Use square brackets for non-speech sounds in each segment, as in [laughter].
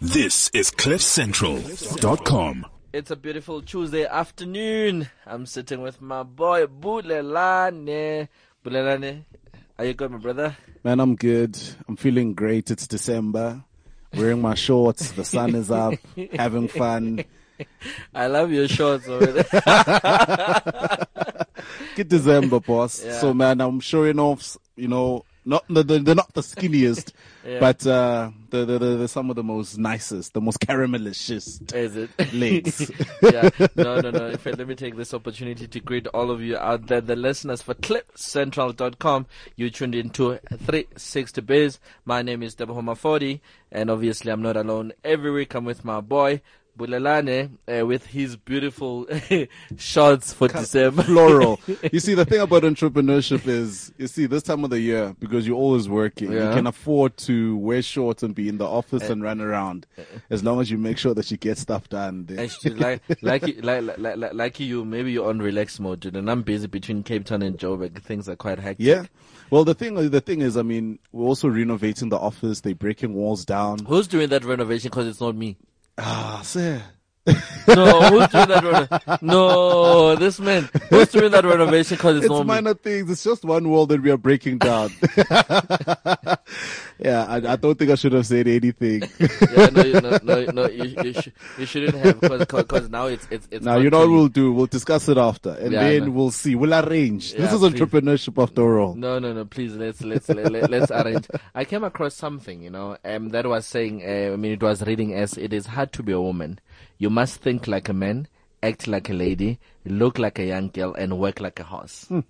This is CliffCentral.com. It's a beautiful Tuesday afternoon. I'm sitting with my boy Bulelani. Bulelani, are you good, my brother? Man, I'm good. I'm feeling great. It's December. Wearing my shorts. The sun is up. [laughs] having fun. I love your shorts already. [laughs] Good December, boss. Yeah. So, man, I'm showing off, you know, not the, the, they're not the skinniest, [laughs] Yeah. but uh, they're, they're, they're some of the most nicest, the most caramelicious Is it? [laughs] legs. [laughs] yeah. No, no, no. In fact, let me take this opportunity to greet all of you out there, the listeners for CliffCentral.com. You tuned into 360 Biz. My name is Debohoma 40, and obviously I'm not alone. Every week I'm with my boy, Bulelani, uh, with his beautiful [laughs] shots for December. Floral. [laughs] you see, the thing about entrepreneurship is, you see, this time of the year, because you're always working, Yeah. you can afford to wear shorts and be in the office and run around, as long as you make sure that you get stuff done. And she, like, [laughs] like, you- like, like, like, you, maybe you're on relax mode, dude, and I'm busy between Cape Town and Joburg. Things are quite hectic. Yeah. Well, the thing, the thing is, I mean, we're also renovating the office. They're breaking walls down. Who's doing that renovation? Because it's not me. Ah, sir. No, who's doing that renovation? No, this man. Who's doing that renovation? Because it's, It's minor things. It's just one wall that we are breaking down. [laughs] yeah, I, I don't think I should have said anything. [laughs] Yeah, no, you- no, no, no you, you, sh- you shouldn't have because now it's it's it's. now, you know what we'll do? We'll discuss it after, and Yeah, then we'll see. We'll arrange. Yeah, this is please. entrepreneurship after all. No, no, no. Please, let's let's let, let, let's arrange. [laughs] I came across something, you know, um, that was saying. Uh, I mean, it was reading as it is hard to be a woman. You must think like a man, act like a lady, look like a young girl, and work like a horse. Hmm.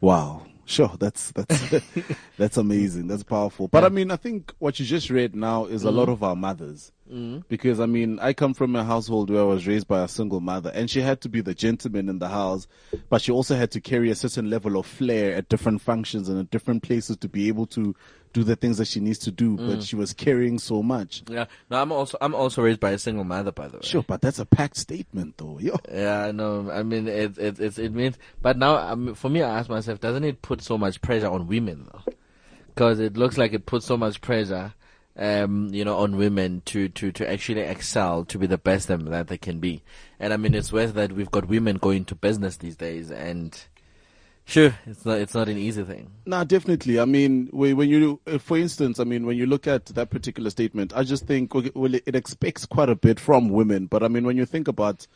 Wow. Sure, that's that's [laughs] that's amazing. That's powerful. But I mean, I think what you just read now is a lot mm-hmm. of our mothers. Mm-hmm. Because I mean, I come from a household where I was raised by a single mother, and she had to be the gentleman in the house, but she also had to carry a certain level of flair at different functions and at different places to be able to do the things that she needs to do. But she was carrying so much. Yeah. No, I'm also I'm also raised by a single mother, by the way. Sure, but that's a packed statement, though. Yo. Yeah, I know. I mean, it it it, it means. But now, um, for me, I ask myself, doesn't it put so much pressure on women though? Because it looks like it puts so much pressure, um, you know, on women to to to actually excel, to be the best them that they can be. And I mean, it's worth that we've got women going to business these days, and sure, it's not it's not an easy thing. No, definitely. I mean, when you, uh, for instance, I mean, when you look at that particular statement, I just think well, it expects quite a bit from women. But I mean, when you think about,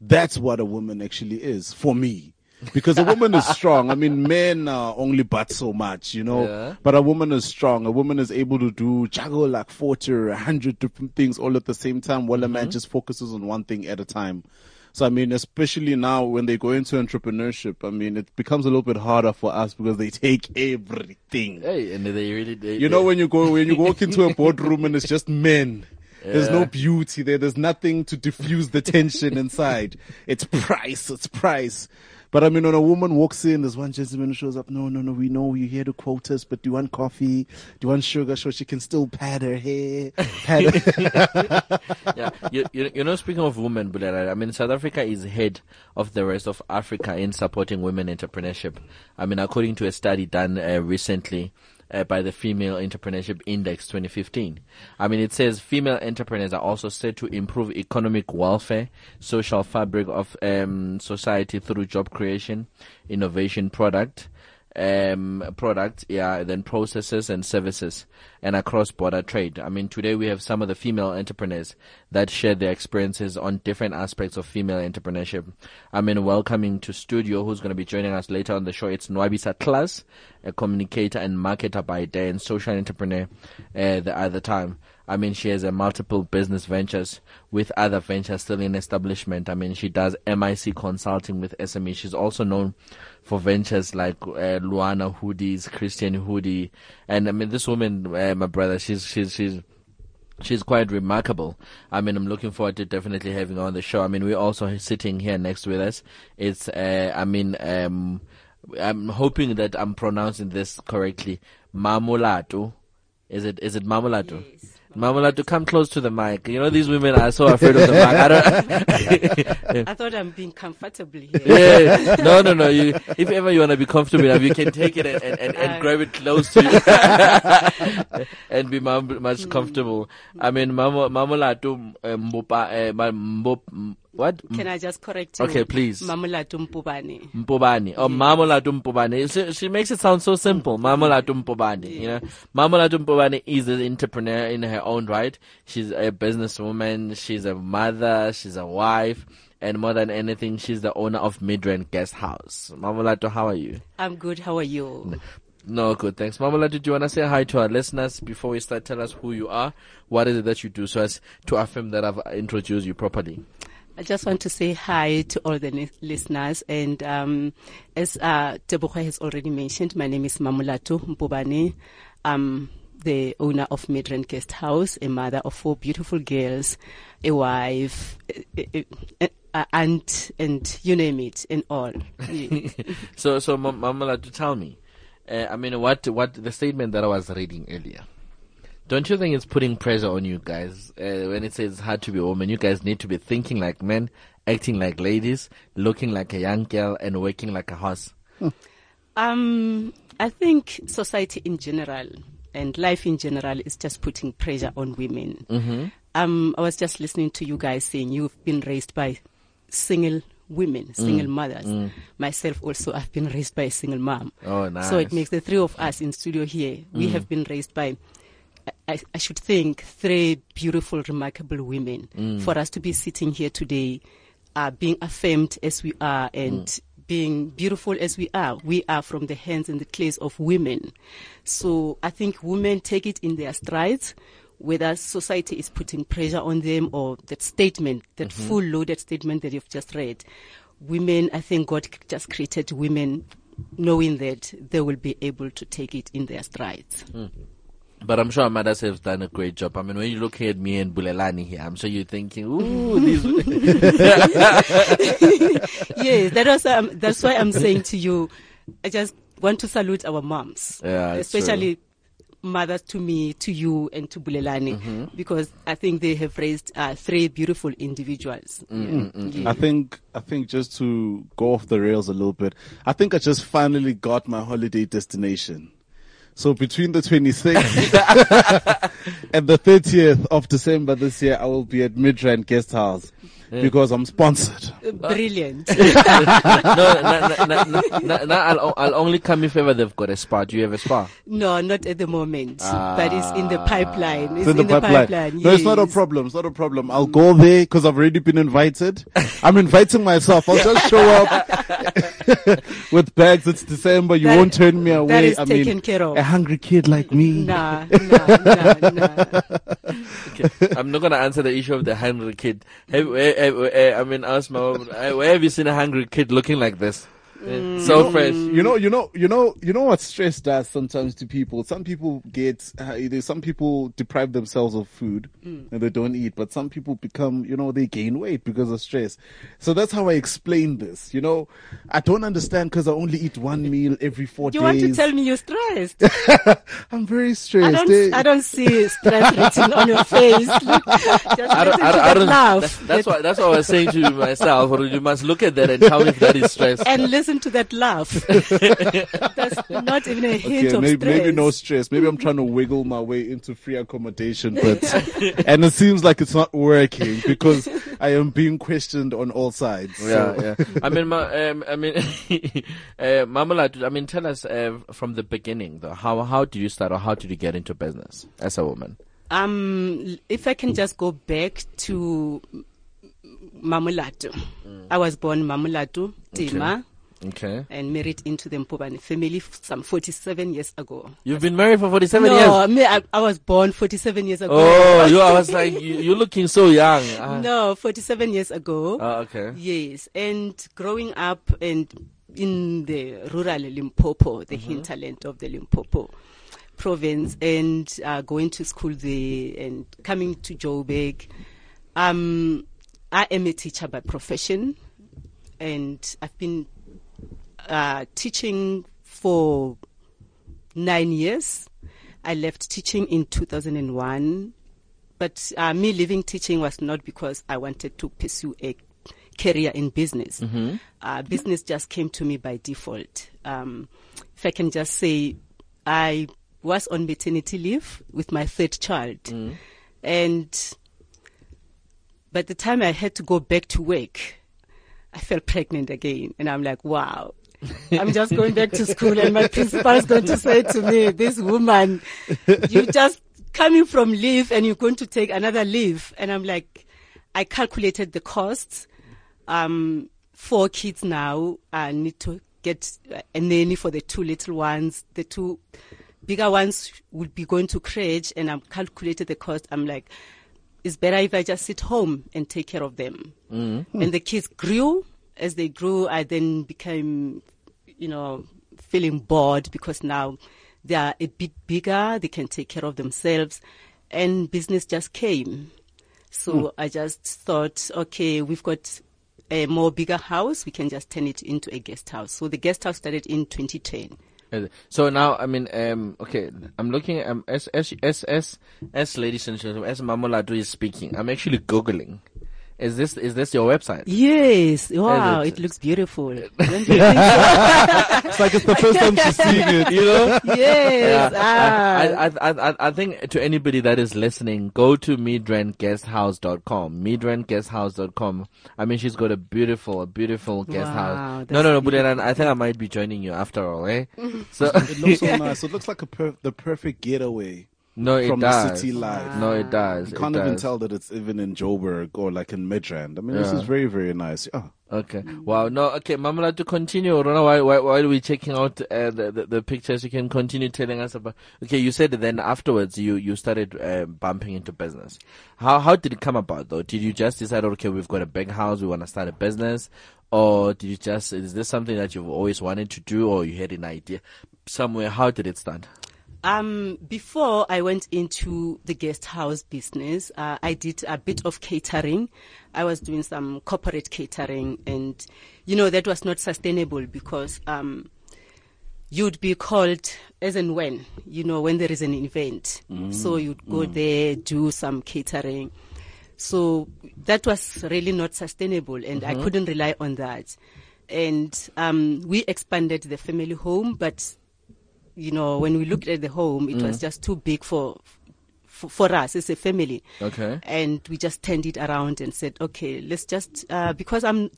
that's what a woman actually is for me. Because a woman is [laughs] strong. I mean, men are only but so much, you know. Yeah. But a woman is strong. A woman is able to do juggle like forty or a hundred different things all at the same time, while a man just focuses on one thing at a time. So I mean, especially now when they go into entrepreneurship, I mean, it becomes a little bit harder for us because they [laughs] take everything. Hey, and they really, they, You know, when you go, when you walk [laughs] into a boardroom and it's just men. There's no beauty there. There's nothing to diffuse the tension inside. It's price. It's price. But I mean, when a woman walks in, there's one gentleman who shows up. No, no, no. We know you're here to quote us, but do you want coffee? Do you want sugar so she can still pad her hair? Pad her. [laughs] yeah, [laughs] you, you, you know, speaking of women, Bulera, I mean, South Africa is head of the rest of Africa in supporting women entrepreneurship. I mean, according to a study done uh, recently uh, by the Female Entrepreneurship Index 2015. I mean, it says female entrepreneurs are also said to improve economic welfare, social fabric of um, society through job creation, innovation, product um, product, yeah, then processes and services and across border trade. I mean, today we have some of the female entrepreneurs that share their experiences on different aspects of female entrepreneurship. I mean, welcoming to studio who's going to be joining us later on the show. It's Nwabisa Class, a communicator and marketer by day and social entrepreneur uh, the other time. I mean, she has a multiple business ventures with other ventures still in establishment. I mean, she does MIC consulting with SME. She's also known for ventures like uh, Luana Hoodies, Christian Hoodie, and I mean, this woman, uh, my brother, she's she's she's she's quite remarkable. I mean, I'm looking forward to definitely having her on the show. I mean, we're also sitting here next with us. It's, uh, I mean, um, I'm hoping that I'm pronouncing this correctly. Mamulato. Is it, is it Mamulato? Mamula, to come close to the mic. You know, these women are so afraid of the mic. I don't. [laughs] I thought I'm being comfortable here. yeah. No, no, no. You, if ever you want to be comfortable enough, you can take it and, and, and, and Uh, grab it close to you [laughs] and be mu- much mm. comfortable. I mean, Mamula to eh, Mbopa, eh, ma- Mbop, m- what? Can mm. I just correct you? Okay, please. Mamula Tumpubani. Mpobani or oh, Mamola Mpobani. She, she makes it sound so simple. Mm. Mamola Mpobani. You know, Mamola Mpobani is an entrepreneur in her own right. She's a businesswoman. She's a mother. She's a wife. And more than anything, she's the owner of Midrand Guest House. Mamolato, how are you? I'm good. How are you? No, good, thanks. Mamolato, do you want to say hi to our listeners before we start? Tell us who you are. What is it that you do so as to affirm that I've introduced you properly? I just want to say hi to all the listeners. And um, as uh, has already mentioned, my name is Mamulatu Mpubane. I'm the owner of Midrand Guest House, a mother of four beautiful girls, a wife, aunt, and you name it, and all. [laughs] So, so Mam- Mamolato, tell me. Uh, I mean, what, what the statement that I was reading earlier. Don't you think it's putting pressure on you guys uh, when it says it's hard to be a woman? You guys need to be thinking like men, acting like ladies, looking like a young girl, and working like a horse. Um, I think society in general and life in general is just putting pressure on women. Um, I was just listening to you guys saying you've been raised by single women, single mothers. Myself also, I've been raised by a single mom. Oh, So it makes the three of us in studio here. We have been raised by, I, I should think, three beautiful, remarkable women. Mm. For us to be sitting here today, uh, being affirmed as we are and mm. being beautiful as we are, we are from the hands and the clays of women. So I think women take it in their strides. Whether society is putting pressure on them or that statement, that mm-hmm. full loaded statement that you've just read, women, I think God just created women knowing that they will be able to take it in their strides. Mm. But I'm sure Amadas have done a great job. I mean, when you're looking at me and Bulelani here, I'm sure you're thinking, ooh, these. [laughs] [laughs] yes, that was, um, that's why I'm saying to you, I just want to salute our moms, Yeah, it's especially mothers to me, to you, and to Bulelani, Mm-hmm. because I think they have raised uh, three beautiful individuals. Mm, Yeah. I think I think just to go off the rails a little bit, I think I just finally got my holiday destination. So between the 26th [laughs] and the 30th of December this year, I will be at Midrand Guest House because I'm sponsored. Brilliant. [laughs] no, no, no, no, no, no, no, I'll, I'll only come if ever they've got a spa. Do you have a spa? no, not at the moment, ah. but it's in the pipeline. It's, It's in the pipeline. No, it's not a problem. It's not a problem. I'll go there because I've already been invited. I'm inviting myself. I'll just show up [laughs] [laughs] with bags. It's December. You That- won't turn me away. that is I mean, taken care of. A hungry kid like me. Nah, nah, nah, nah. Okay. I'm not gonna answer the issue of the hungry kid. Have, eh, eh, I mean, ask my mom, where have you seen a hungry kid looking like this? Eh, So fresh. You know, you know, you know, you know what stress does sometimes to people. Some people get, uh, either some people deprive themselves of food and they don't eat, but some people become, you know, they gain weight because of stress. So that's how I explain this. You know, I don't understand because I only eat one meal every four You days. You want to tell me you're stressed? [laughs] I'm very stressed. Eh, don't, I don't see stress written on your face. Look, [laughs] just I don't, listen I don't, I don't, laugh. that- that's what, that's what I was saying to myself. You must look at that and tell me if that is stress. and listen to that laugh. [laughs] That's not even a hint Okay, of maybe, stress. maybe no stress. Maybe I'm trying to wiggle my way into free accommodation, but [laughs] and it seems like it's not working because I am being questioned on all sides. Yeah, So- yeah. I mean, ma, um, I mean, [laughs] uh, Mamala, I mean, tell us uh, from the beginning, though. How how did you start, or how did you get into business as a woman? Um, if I can just go back to Mamulato. I was born Mamulato, Tima, Okay. And married into the Mpobane family some 47 years ago. You've been married for 47 no, years. me, I, I was born 47 years ago. Oh, you, I was [laughs] like, you, you're looking so young. Ah. No, 47 years ago. Oh, okay. Yes, and growing up and in the rural Limpopo, the hinterland of the Limpopo province, and uh, going to school there and coming to Joburg. Um, I am a teacher by profession, and I've been uh, teaching for nine years. I left teaching in 2001 but uh, me leaving teaching was not because I wanted to pursue a career in business. Uh, business just came to me by default. Um, if I can just say, I was on maternity leave with my third child, and by the time I had to go back to work, I felt pregnant again, and I'm like, wow. I'm just going back to school, and my principal is going to say to me, "This woman, you just coming from leave, and you're going to take another leave." And I'm like, I calculated the costs. Um, four kids now. I need to get a nanny for the two little ones. The two bigger ones will be going to crèche, and I'm calculated the cost. I'm like, it's better if I just sit home and take care of them. And the kids grew. As they grew, I then became, you know, feeling bored because now they are a bit bigger. They can take care of themselves, and business just came. So I just thought, okay, we've got a more bigger house. We can just turn it into a guest house. So the guest house started in 2010. Uh, So now, I mean, um, okay, I'm looking um, as as as as as ladies and gentlemen, as Mamolado is speaking, I'm actually googling. Is this is this your website? Yes, wow, it- it looks beautiful. [laughs] Don't you think so? It's like it's the first time she's seeing it. You know. yes, ah. I, I, I, I- I think to anybody that is listening, go to midrandguesthouse.com. Midrandguesthouse.com. I mean, she's got a beautiful, a beautiful guest Wow, house. No, no, no, Bulelan, I think I might be joining you after all, eh? [laughs] So, It looks so nice. It looks like a per- the perfect getaway no, it from does. the city life. No, it does. You can't even does. tell that it's even in Joburg or like in Midrand. I mean, this is very, very nice. Oh, Okay. Wow. No. Okay, Mamala, to continue, Rona, while, while, while we're checking out uh, the, the the pictures, you can continue telling us about. Okay, you said then afterwards you you started uh, bumping into business. How how did it come about though? Did you just decide, okay, we've got a big house, we want to start a business, or did you just is this something that you've always wanted to do, or you had an idea somewhere? How did it start? Um, before I went into the guest house business, uh, I did a bit of catering. I was doing some corporate catering, and you know that was not sustainable because um, you'd be called as and when you know when there is an event. So you'd go there, do some catering. So that was really not sustainable, and I couldn't rely on that. And um, we expanded the family home, but you know, when we looked at the home, it was just too big for, for for us as a family. Okay. And we just turned it around and said, okay, let's just uh, because I'm.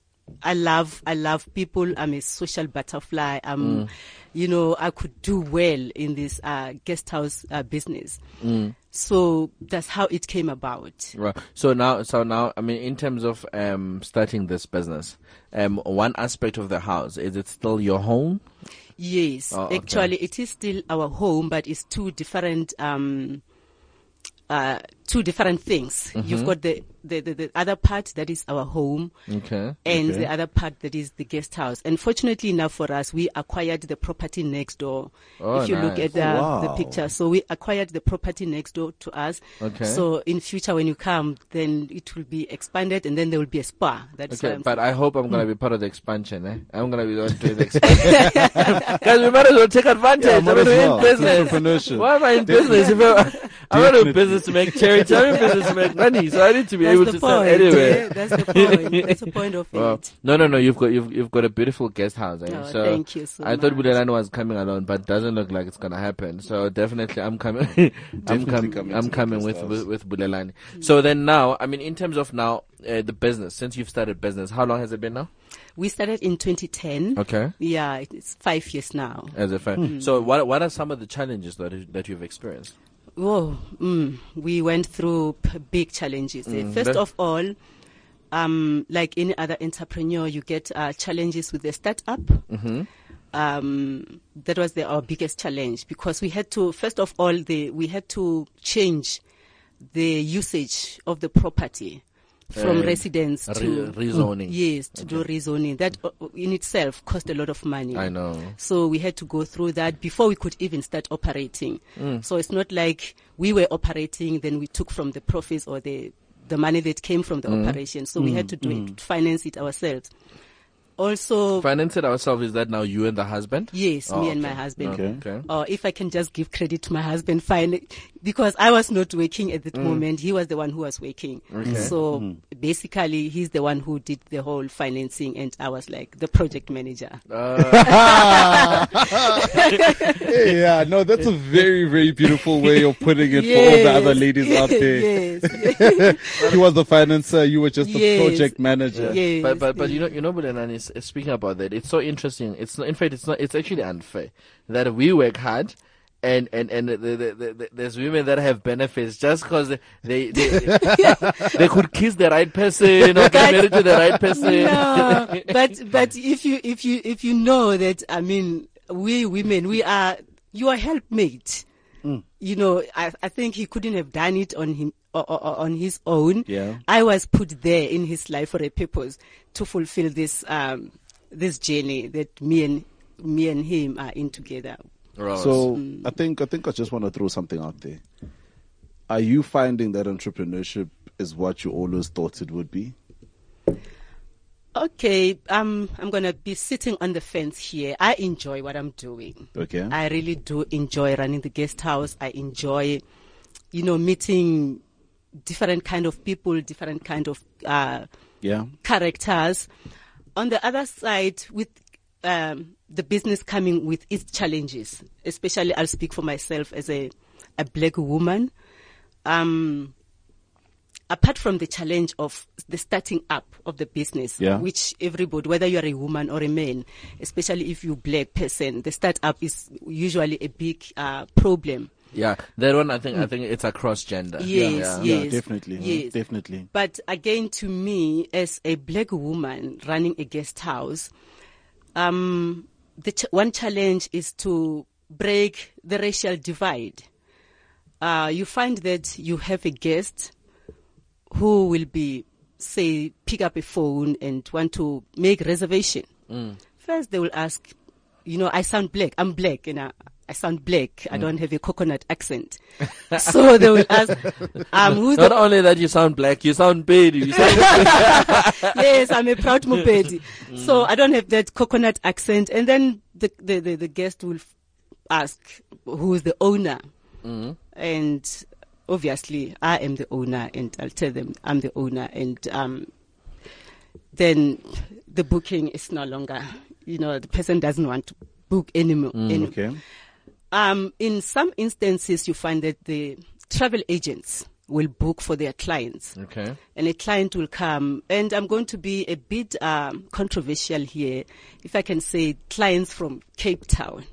I love, I love people. I'm a social butterfly. I'm, you know, I could do well in this uh, guest house uh, business. So that's how it came about. Right. So now, so now, I mean, in terms of um starting this business, um, one aspect of the house is it still your home? Yes, Oh, okay. actually, it is still our home, but it's two different, um, uh, two different things. Mm-hmm. You've got the, the, the, the other part that is our home, Okay. and Okay. the other part that is the guest house. And fortunately enough for us, we acquired the property next door. Oh, if you look at the, Oh, the picture, so we acquired the property next door to us. Okay. So in future, when you come, then it will be expanded, and then there will be a spa. That's Okay, but I hope I'm gonna be part of the expansion. Eh? I'm gonna be the one doing the [laughs] expansion. [laughs] Guys, we might as well take advantage. Yeah, I'm might gonna as be well. in business. Entrepreneurship. Why am I in business? I, I'm not in business to make [laughs] charity. I'm in business to make money. So I need to be that's able the to sell point. anywhere. [laughs] yeah, that's the point. That's the point of [laughs] Well, it. no, no, no. You've got you've you've got a beautiful guest house. Eh? Oh, so thank you so I thought much. Budelano was coming alone, but doesn't look like it's gonna happen. So definitely, I'm coming. [laughs] I'm Definitely coming. coming I'm coming guest with house. with, with Bulelani. So then now, I mean, in terms of now uh, the business, since you've started business, how long has it been now? We started in 2010. Okay. Yeah, it's five years now. As a fan. So what what are some of the challenges that that you've experienced? Oh, mm, we went through p- big challenges. eh. Mm, First of all, um, like any other entrepreneur, you get uh, challenges with the startup. Mm-hmm. Um, that was the, our biggest challenge because we had to, first of all, the, we had to change the usage of the property from Uh, residents re- to rezoning. Yes, to do rezoning. That uh, in itself cost a lot of money. I know. So we had to go through that before we could even start operating. Mm. So it's not like we were operating, then we took from the profits or the the money that came from the Mm. operation. So we had to do it, finance it ourselves. Also, Finance it ourselves. Is that now you and the husband? yes, Oh, me and my husband. Okay. Okay. Or if I can just give credit to my husband, fine. Because I was not working at that mm. moment. He was the one who was working. Okay. So mm. basically, he's the one who did the whole financing, and I was like the project manager. Ah. [laughs] Hey, yeah, no, that's a very, very beautiful way of putting it for all the other ladies out [laughs] there. yes. [laughs] he was the financer, you were just the Yes. project manager. yes. But but but you know you know Bulelani is is speaking about that. It's so interesting. It's not, in fact it's not it's actually unfair that we work hard. And and and the, the, the, the, there's women that have benefits just because they they, [laughs] they could kiss the right person or get married to the right person. no, [laughs] but but if you if you if you know that I mean we women we are your helpmate. You know, I I think he couldn't have done it on him o- o- on his own. Yeah. I was put there in his life for a purpose to fulfill this um this journey that me and me and him are in together. Rose. So I think I think I just want to throw something out there. Are you finding that entrepreneurship is what you always thought it would be? Okay, um, I'm gonna be sitting on the fence here. I enjoy what I'm doing. Okay. I really do enjoy running the guest house. I enjoy, you know, meeting different kind of people, different kind of uh, yeah. characters. On the other side, with um, the business coming with its challenges, especially I'll speak for myself as a a black woman. Um, apart from the challenge of the starting up of the business, Yeah. which everybody, whether you're a woman or a man, especially if you're black person, the startup is usually a big uh, problem. yeah, that one I think I think it's across gender. Yes, yeah. Yeah, yes, definitely. yes. Definitely. But again, to me, as a black woman running a guest house, um, the ch- one challenge is to break the racial divide. Uh, you find that you have a guest who will be, say, pick up a phone and want to make reservation. First, they will ask, you know, I sound black. I'm black, and I, I sound black. I don't have a coconut accent. [laughs] so they will ask, um, who's the Not only that you sound black, you sound bad. You sound [laughs] [laughs] yes, I'm a proud Mopedi. So I don't have that coconut accent. And then the, the, the, the guest will ask who is the owner. And obviously I am the owner and I'll tell them I'm the owner. And, um, then the booking is no longer, you know, the person doesn't want to book anymore. anymore. Okay. Um, in some instances, you find that the travel agents will book for their clients. Okay. and a client will come. And i'm going to be a bit um, controversial here. If i can say clients from cape town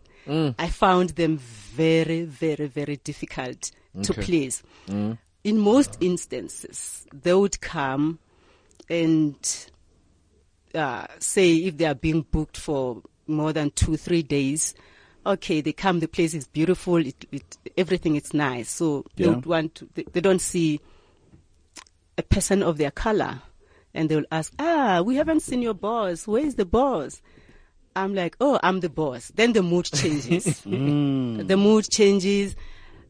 i found them very very very difficult to Okay. please. In most instances they would come and uh, say if they are being booked for more than two three days okay they come the place is beautiful it, it everything is nice so they Yeah. would want to, they, they don't see a person of their color and they will ask, ah, we haven't seen your boss. Where is the boss? I'm like, oh, I'm the boss. Then the mood changes. [laughs] [laughs] The mood changes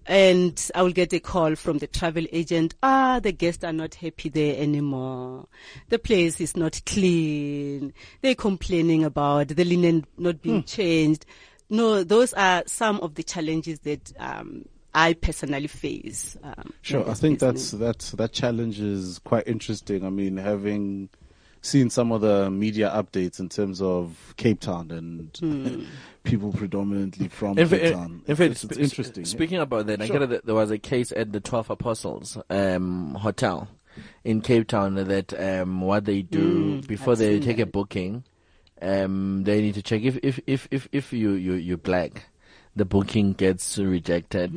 and I will get a call from the travel agent. Ah, the guests are not happy there anymore. The place is not clean. They're complaining about the linen not being changed. No, those are some of the challenges that, um, I personally face. Um, Sure. I think business. that's that's that challenge is quite interesting. I mean, having seen some of the media updates in terms of Cape Town and Hmm. [laughs] people predominantly from In, Cape in, Town. in fact, it's, it's interesting. Speaking about that, I Sure. get that there was a case at the Twelve Apostles um, Hotel in Cape Town that um, what they do before I've they seen take a booking, um, they need to check if if if if, if you you you black. The booking gets rejected,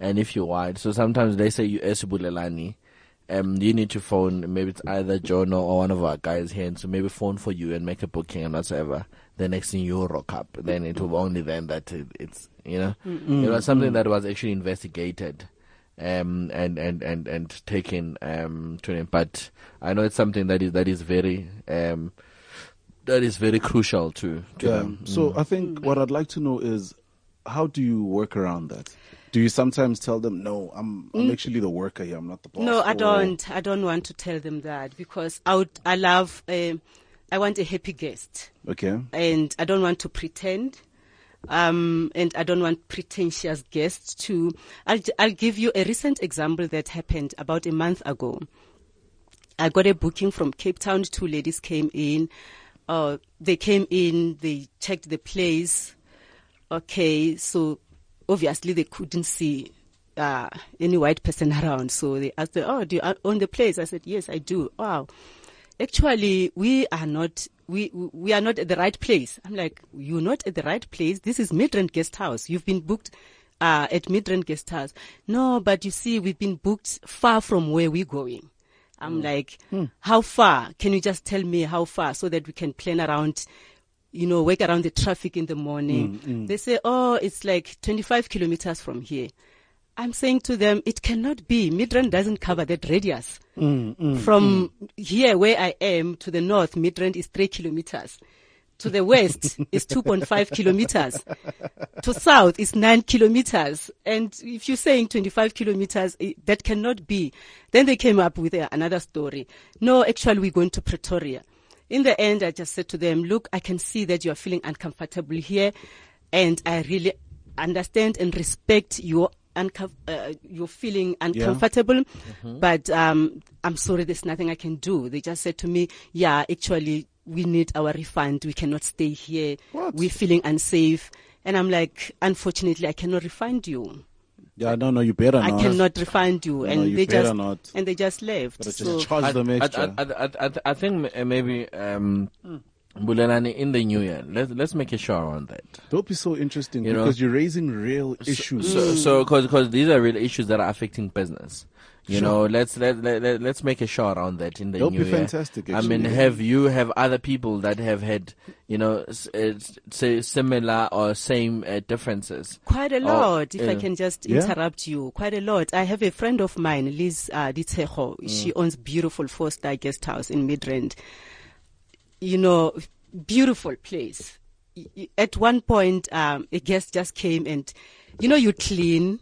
and if you're white, so sometimes they say you esibulelani, um, you need to phone. Maybe it's either John or one of our guys here, and so maybe phone for you and make a booking and whatsoever. The next thing you rock up, then it will only then that it, it's you know it was something that was actually investigated, um, and and and and taken um to him. But I know it's something that is that is very um that is very crucial to to Yeah. them. So I think what I'd like to know is how do you work around that? Do you sometimes tell them, no, I'm I'm actually the worker here, I'm not the boss? No, I or- don't. I don't want to tell them that because I would, I love, um I want a happy guest Okay. and I don't want to pretend. Um, and I don't want pretentious guests to. I'll, I'll give you a recent example that happened about a month ago. I got a booking from Cape Town. Two ladies came in. Uh, they came in, they checked the place. Okay, so obviously they couldn't see uh, any white person around. So they asked, me, "Oh, do you own the place?" I said, "Yes, I do." Wow. Actually, we are not. We we are not at the right place. I'm like, you're not at the right place. This is Midrand Guest House. You've been booked uh, at Midrand Guest House. No, but you see, we've been booked far from where we're going. I'm mm. like, hmm. how far? Can you just tell me how far so that we can plan around, you know, work around the traffic in the morning? Mm, mm. They say, oh, it's like 25 kilometers from here. I'm saying to them, it cannot be. Midrand doesn't cover that radius. From here where I am to the north, Midrand is three kilometers. To the west is 2.5 kilometers. To south is nine kilometers. And if you're saying 25 kilometers, eh, that cannot be. Then they came up with uh, another story. No, actually we're going to Pretoria. In the end, I just said to them, look, I can see that you're feeling uncomfortable here and I really understand and respect your uncom- uh, you're feeling uncomfortable, but um, I'm sorry, there's nothing I can do. They just said to me, yeah, actually, we need our refund. We cannot stay here. What? We're feeling unsafe. And I'm like, unfortunately, I cannot refund you. Yeah, no, no, you better I not. I cannot refund you. No, and you they better just not. and they just left. Better just So charge I, them I, extra. I, I, I, I think uh, maybe um, Bulelani in the new year. Let's let's make a show around that. That'll be so interesting You know, because you're raising real issues. So, so cause, cause these are real issues that are affecting business. You know, let's let, let, let let's make a shot on that in the That'll new be year. fantastic, I mean, have you have other people that have had you know s- uh, s- say similar or same uh, differences? Quite a lot, if I can just Yeah. interrupt you. Quite a lot. I have a friend of mine, Liz uh, Ditseho. Mm. She owns beautiful four-star guest house in Midrand. You know, beautiful place. Y- y- At one point, um, a guest just came and, you know, you clean,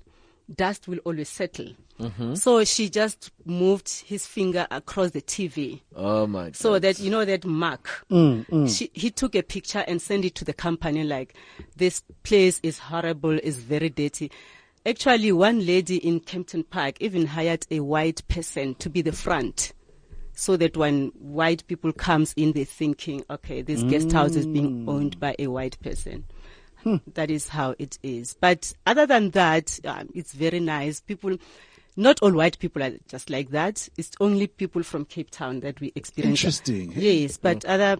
dust will always settle. Mm-hmm. So she just moved his finger across the TV. Oh my! God. So that you know that mark, Mm, She, he took a picture and sent it to the company. Like this place is horrible, is very dirty. Actually, one lady in Kempton Park even hired a white person to be the front, so that when white people comes in, they're thinking, okay, this guest house is being owned by a white person. That is how it is. But other than that, um, it's very nice. People, not all white people are just like that. It's only people from Cape Town that we experience. Interesting. Yes, but oh. other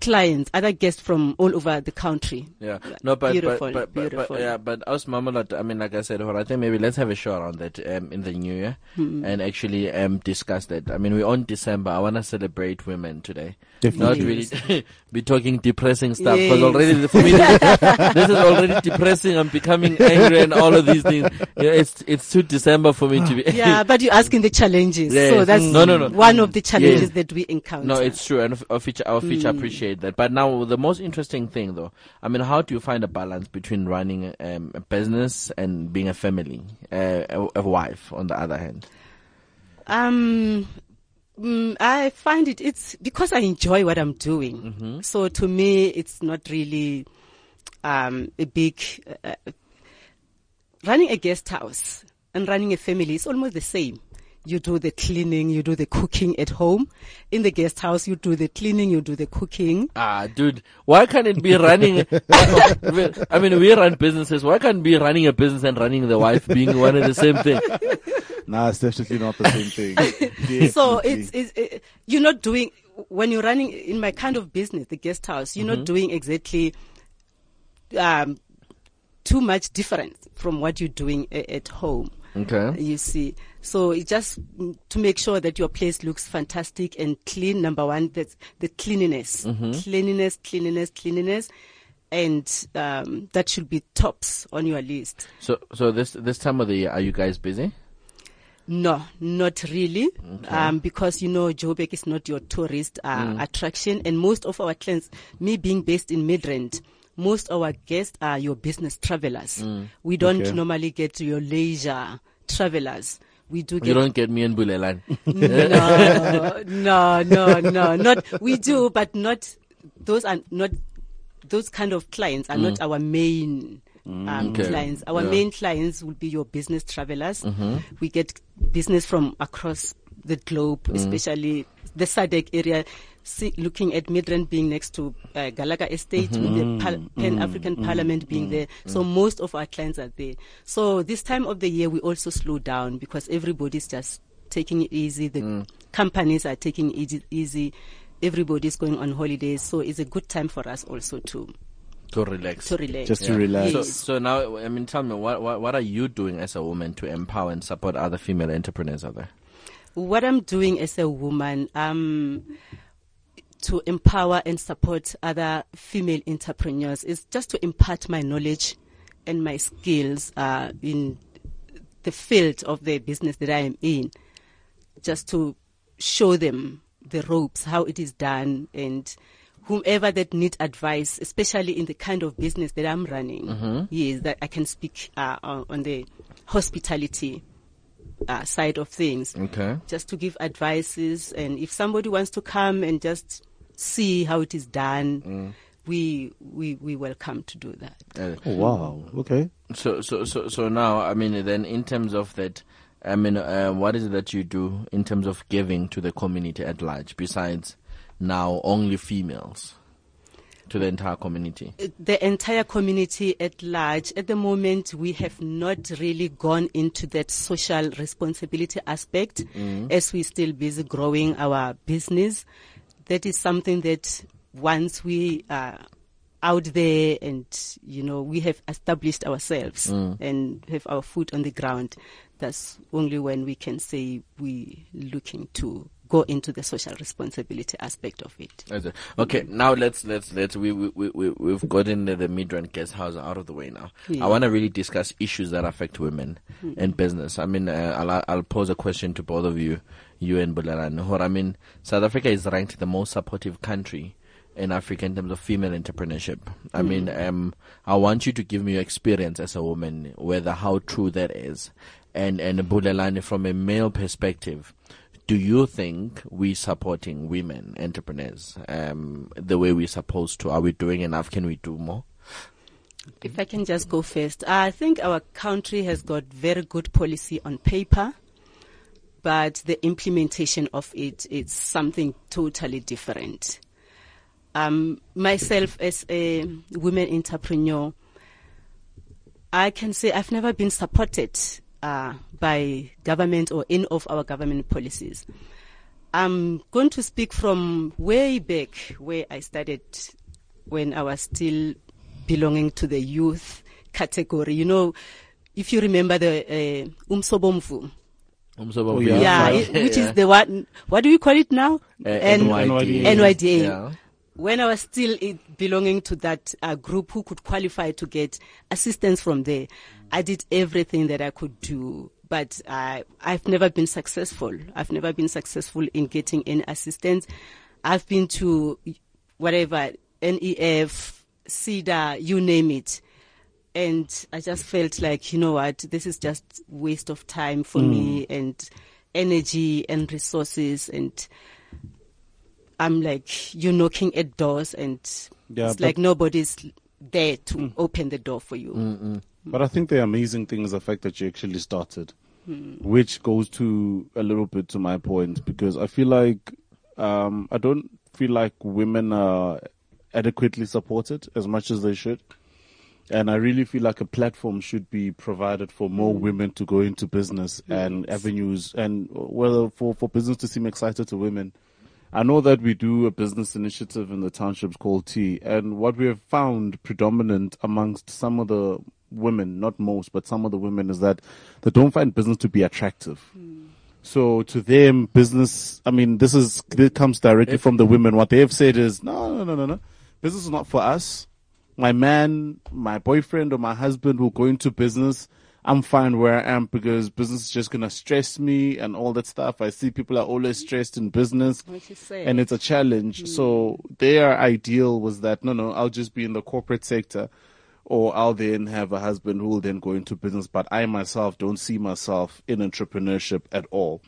clients, other guests from all over the country. Yeah, no, but beautiful, but, but, but, beautiful. but yeah, but us Mamelot, I mean, like I said, I think maybe let's have a show around that um, in the new year Hmm. and actually um discuss that. I mean, we're on December. I want to celebrate women today. Definitely. Not really [laughs] be talking depressing stuff because Yes. already for me this, [laughs] this is already depressing. I'm becoming angry and all of these things. Yeah, it's it's too December for me to be. yeah, [laughs] but you're asking the challenges. Yes. So that's No, no, no. one of the challenges Yes. that we encounter. No, it's true, and our feature, our feature Hmm. appreciate that. But now, the most interesting thing, though, I mean, how do you find a balance between running um, a business and being a family, uh, a, a wife, on the other hand? Um, mm, I find it, it's because I enjoy what I'm doing. Mm-hmm. So to me, it's not really, um, a big, uh, uh, running a guest house and running a family is almost the same. You do the cleaning, you do the cooking at home. In the guest house, you do the cleaning, you do the cooking. Ah, dude, why can't it be running? [laughs] I mean, we run businesses. Why can't it be running a business and running the wife being one and the same thing? [laughs] Nah, it's definitely not the same thing. [laughs] so it's, it's it, you're not doing when you're running in my kind of business, the guest house. You're not doing exactly um, too much different from what you're doing a, at home. Okay. You see, so just mm, to make sure that your place looks fantastic and clean. Number one, that's the cleanliness, cleanliness, cleanliness, cleanliness, and um, that should be tops on your list. So, so this this time of the year, are you guys busy? No, not really, um, because you know Joburg is not your tourist uh, attraction, and most of our clients, me being based in Midrand, most of our guests are your business travelers. We don't Okay. normally get to your leisure travelers. We do You don't get me and Bulelan. no, no, no, no, not we do, but not those are not those kind of clients are not our main um, Okay. clients. Our Yeah. main clients will be your business travelers. Mm-hmm. We get business from across the globe, Mm. especially the SADC area. See, looking at Midrand being next to uh, Gallagher Estate, with Mm-hmm. the Pal- Pan African Parliament being there. So most of our clients are there. So this time of the year, we also slow down because everybody's just taking it easy. The Mm. companies are taking it easy, easy. Everybody's going on holidays. So it's a good time for us also to, To relax. to relax. Just to relax. So, so now, I mean, tell me, what, what what are you doing as a woman to empower and support other female entrepreneurs out there? what I'm doing as a woman, um, to empower and support other female entrepreneurs is just to impart my knowledge and my skills uh, in the field of the business that I am in, just to show them the ropes, how it is done, and whomever that need advice, especially in the kind of business that I'm running, yes, that I can speak uh, on on the hospitality uh, side of things Okay. just to give advices and if somebody wants to come and just see how it is done we we we welcome to do that Uh, Oh, wow. Okay. So, so, so, so now, I mean, then in terms of that, I mean, uh, what is it that you do in terms of giving to the community at large, besides now only females to the entire community? the entire community at large at the moment we have not really gone into that social responsibility aspect as we're still busy growing our business that is something that once we are out there and you know we have established ourselves mm. and have our foot on the ground that's only when we can say we're looking to go into the social responsibility aspect of it. Okay, now let's let's let's we we we we- we've gotten the, the Midrand guest house out of the way now. Yeah. I want to really discuss issues that affect women in business. I mean, uh, I'll I'll pose a question to both of you, you and Bulelani. Hor, I mean, South Africa is ranked the most supportive country in Africa in terms of female entrepreneurship. I mean, um, I want you to give me your experience as a woman, whether how true that is, and and Bulelani from a male perspective do you think we supporting women entrepreneurs um, the way we're supposed to? Are we doing enough? Can we do more? If I can just go first, I think our country has got very good policy on paper, but the implementation of it is something totally different. Um, myself, as a women entrepreneur, I can say I've never been supported uh, by government or any of our government policies. I'm going to speak from way back where I started when I was still belonging to the youth category. You know, if you remember the uh, Umsobomvu, Oh, yeah. yeah, it- which is the one, what do you call it now? Uh, N- NYDA. NYDA. Yeah. When I was still belonging to that uh, group who could qualify to get assistance from there, I did everything that I could do. But I, I've never been successful. I've never been successful in getting any assistance. I've been to whatever, NEF, SEDA, you name it. And I just felt like, you know what, this is just waste of time for me mm. and energy and resources and I'm like, you're knocking at doors and Yeah, it's like nobody's there to mm. open the door for you. But I think the amazing thing is the fact that you actually started, which goes to a little bit to my point because I feel like um, I don't feel like women are adequately supported as much as they should. And I really feel like a platform should be provided for more women to go into business and avenues and whether for, for business to seem excited to women. I know that we do a business initiative in the townships called T, and what we have found predominant amongst some of the women, not most, but some of the women, is that they don't find business to be attractive. Hmm. So to them, business, I mean, this is, this comes directly from the women. What they have said is, no, no, no, no, no. Business is not for us. My man, my boyfriend or my husband will go into business. I'm fine where I am because business is just going to stress me and all that stuff. I see people are always stressed in business What you say? and it's a challenge. Hmm. So their ideal was that, no, no, I'll just be in the corporate sector or I'll then have a husband who will then go into business. But I myself don't see myself in entrepreneurship at all.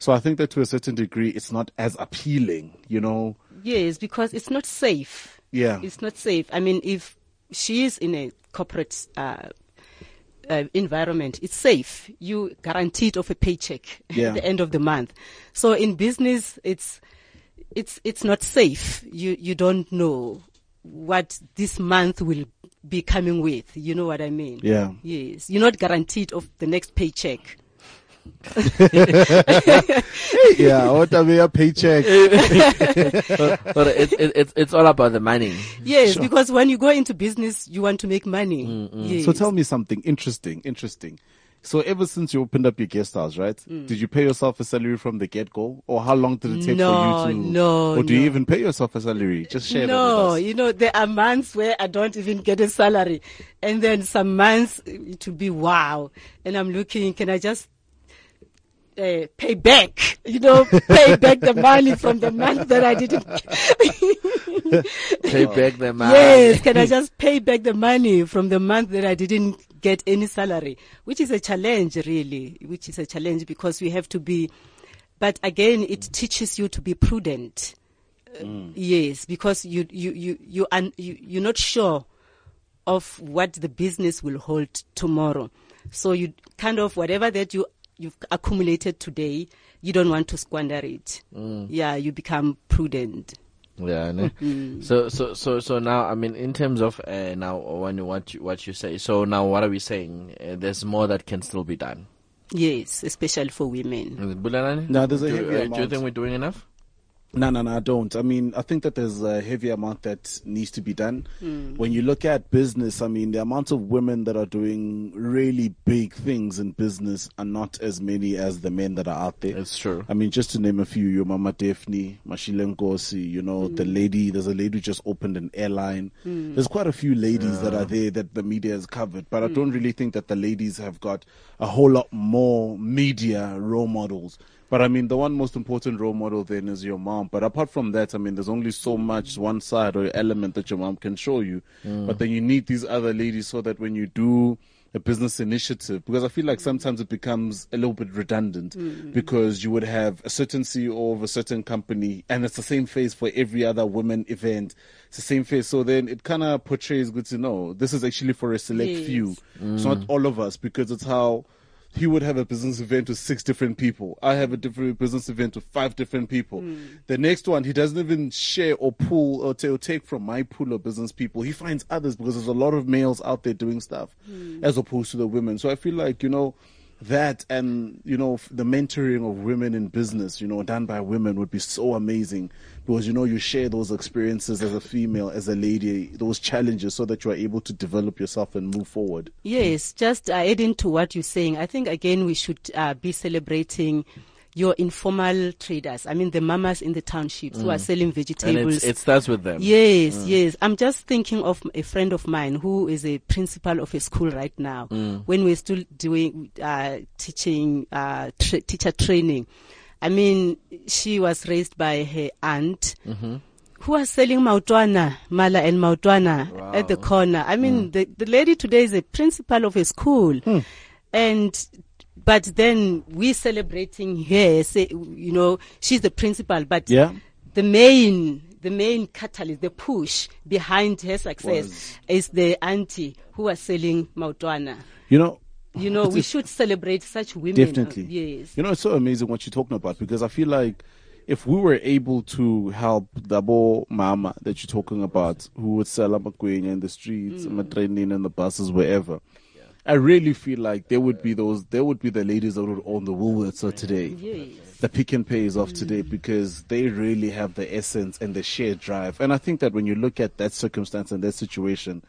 So I think that to a certain degree, it's not as appealing, you know. Yes, because it's not safe. Yeah. It's not safe. I mean, if she is in a corporate uh, uh, environment, it's safe. You guaranteed of a paycheck [laughs] Yeah. at the end of the month. So in business, it's it's it's not safe. You you don't know what this month will be coming with. You know what I mean? Yeah. Yes. You're not guaranteed of the next paycheck. yeah, what a mere paycheck. [laughs] but it, it, it's it's all about the money. Yes, because when you go into business, you want to make money. Yes. So tell me something interesting, interesting. So ever since you opened up your guest house, right? Mm. Did you pay yourself a salary from the get go, or how long did it take No, for you to? no, Or do you even pay yourself a salary? Just share that no, with us. you know, there are months where I don't even get a salary. And then some months it will be wow. And I'm looking, can I just uh, pay back, you know, pay back the money from the month that I didn't. [laughs] Pay back the money. yes, can I just pay back the money from the month that I didn't get any salary, which is a challenge, really, which is a challenge because we have to be. But again, it teaches you to be prudent. Uh, Yes, because you you you you, un, you you're not sure of what the business will hold tomorrow. So you kind of whatever that you you've accumulated today, you don't want to squander it. Yeah, you become prudent. Yeah, I. Mm-hmm. So so so so now I mean in terms of uh, now when what you, what you say. So now what are we saying? Uh, there's more that can still be done. Yes, especially for women. Is it Bulelani? No, there's a do, heavy uh, do you think we're doing enough? No, no, no, I don't. I mean, I think that there's a heavy amount that needs to be done. Hmm. When you look at business, I mean, the amount of women that are doing really big things in business are not as many as the men that are out there. That's true. I mean, just to name a few, your Mama Daphne, Mashile Nkosi, you know, the hmm. lady, there's a lady who just opened an airline. Hmm. There's quite a few ladies that are there that the media has covered, but I hmm. don't really think that the ladies have got a whole lot more media role models. But I mean, the one most important role model then is your mom. But apart from that, I mean, there's only so much one side or element that your mom can show you. Mm. But then you need these other ladies so that when you do a business initiative, because I feel like sometimes it becomes a little bit redundant mm. because you would have a certain CEO of a certain company and it's the same face for every other women event. It's the same face. So then it kind of portrays good to know this is actually for a select Yes. few. It's not mm. all of us because it's how he would have a business event with six different people. I have a different business event with five different people. Hmm. The next one, he doesn't even share or pull or, ta- or take from my pool of business people. He finds others because there's a lot of males out there doing stuff hmm. as opposed to the women. So I feel like, you know, that and you know the mentoring of women in business you know done by women would be so amazing because you know you share those experiences as a female as a lady those challenges so that you are able to develop yourself and move forward Yes, just uh, adding to what you're saying, I think again we should uh, be celebrating your informal traders. I mean, the mamas in the townships who are selling vegetables. it starts with them. Yes, yes. I'm just thinking of a friend of mine who is a principal of a school right now. When we're still doing uh, teaching, uh, tra- teacher training, I mean, she was raised by her aunt. Mm-hmm. Who was selling mautwana, mala and mautwana at the corner. I mean, mm. the, the lady today is a principal of a school. Hmm. And but then we celebrating her say you know she's the principal but Yeah. the main the main catalyst the push behind her success Was- is the auntie who was selling mautwana you know you know we should celebrate such women Definitely. yes You know, it's so amazing what you're talking about because I feel like if we were able to help the Dabo Mama that you're talking about, who would sell amagwinya in the streets, mm. training in the buses, wherever. I really feel like there would be those, there would be the ladies that would own the Woolworths of today, yes the pick and pays of today, because they really have the essence and the sheer drive. And I think that when you look at that circumstance and that situation,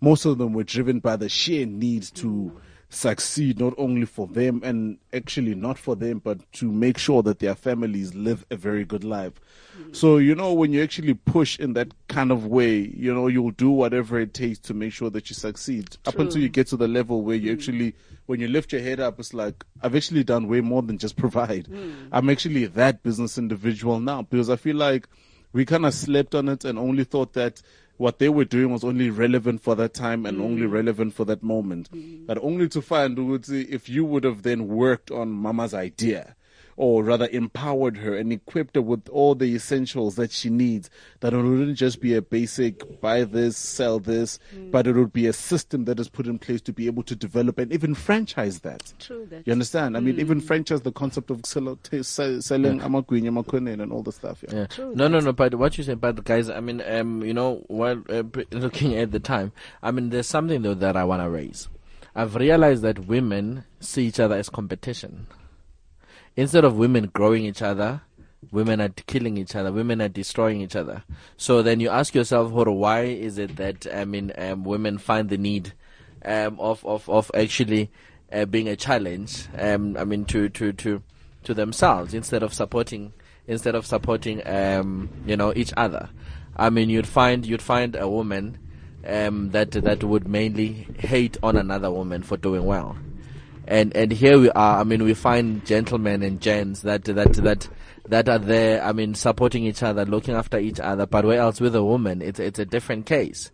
most of them were driven by the sheer need to succeed not only for them and actually not for them but to make sure that their families live a very good life. Mm-hmm. So you know when you actually push in that kind of way you know you'll do whatever it takes to make sure that you succeed. Up until you get to the level where you mm-hmm. actually when you lift your head up it's like i've actually done way more than just [laughs] provide. Mm. I'm actually that business individual now because i feel like we kind of slept on it and only thought that what they were doing was only relevant for that time and only mm-hmm. relevant for that moment. Mm-hmm. But only to find if you would have then worked on Mama's idea, or rather empowered her and equipped her with all the essentials that she needs, that it wouldn't just be a basic buy this, sell this, Mm. but it would be a system that is put in place to be able to develop and even franchise that. True that. You understand? I mean, Mm. even franchise the concept of sell, t- sell, selling amagwinya makonen and all the stuff. Yeah. Yeah. True No, no, no. But what you said, but guys, I mean, um, you know, while uh, looking at the time, I mean, there's something though that I want to raise. I've realized that women see each other as competition. Instead of women growing each other, women are killing each other. Women are destroying each other. So then you ask yourself, why is it that I mean, um, women find the need um, of of of actually uh, being a challenge? Um, I mean, to to to to themselves instead of supporting instead of supporting um, you know each other. I mean, you'd find you'd find a woman um, that that would mainly hate on another woman for doing well and and here we are. I mean, we find gentlemen and gents that that that that are there. I mean, supporting each other, looking after each other. But where else with a woman, it's it's a different case.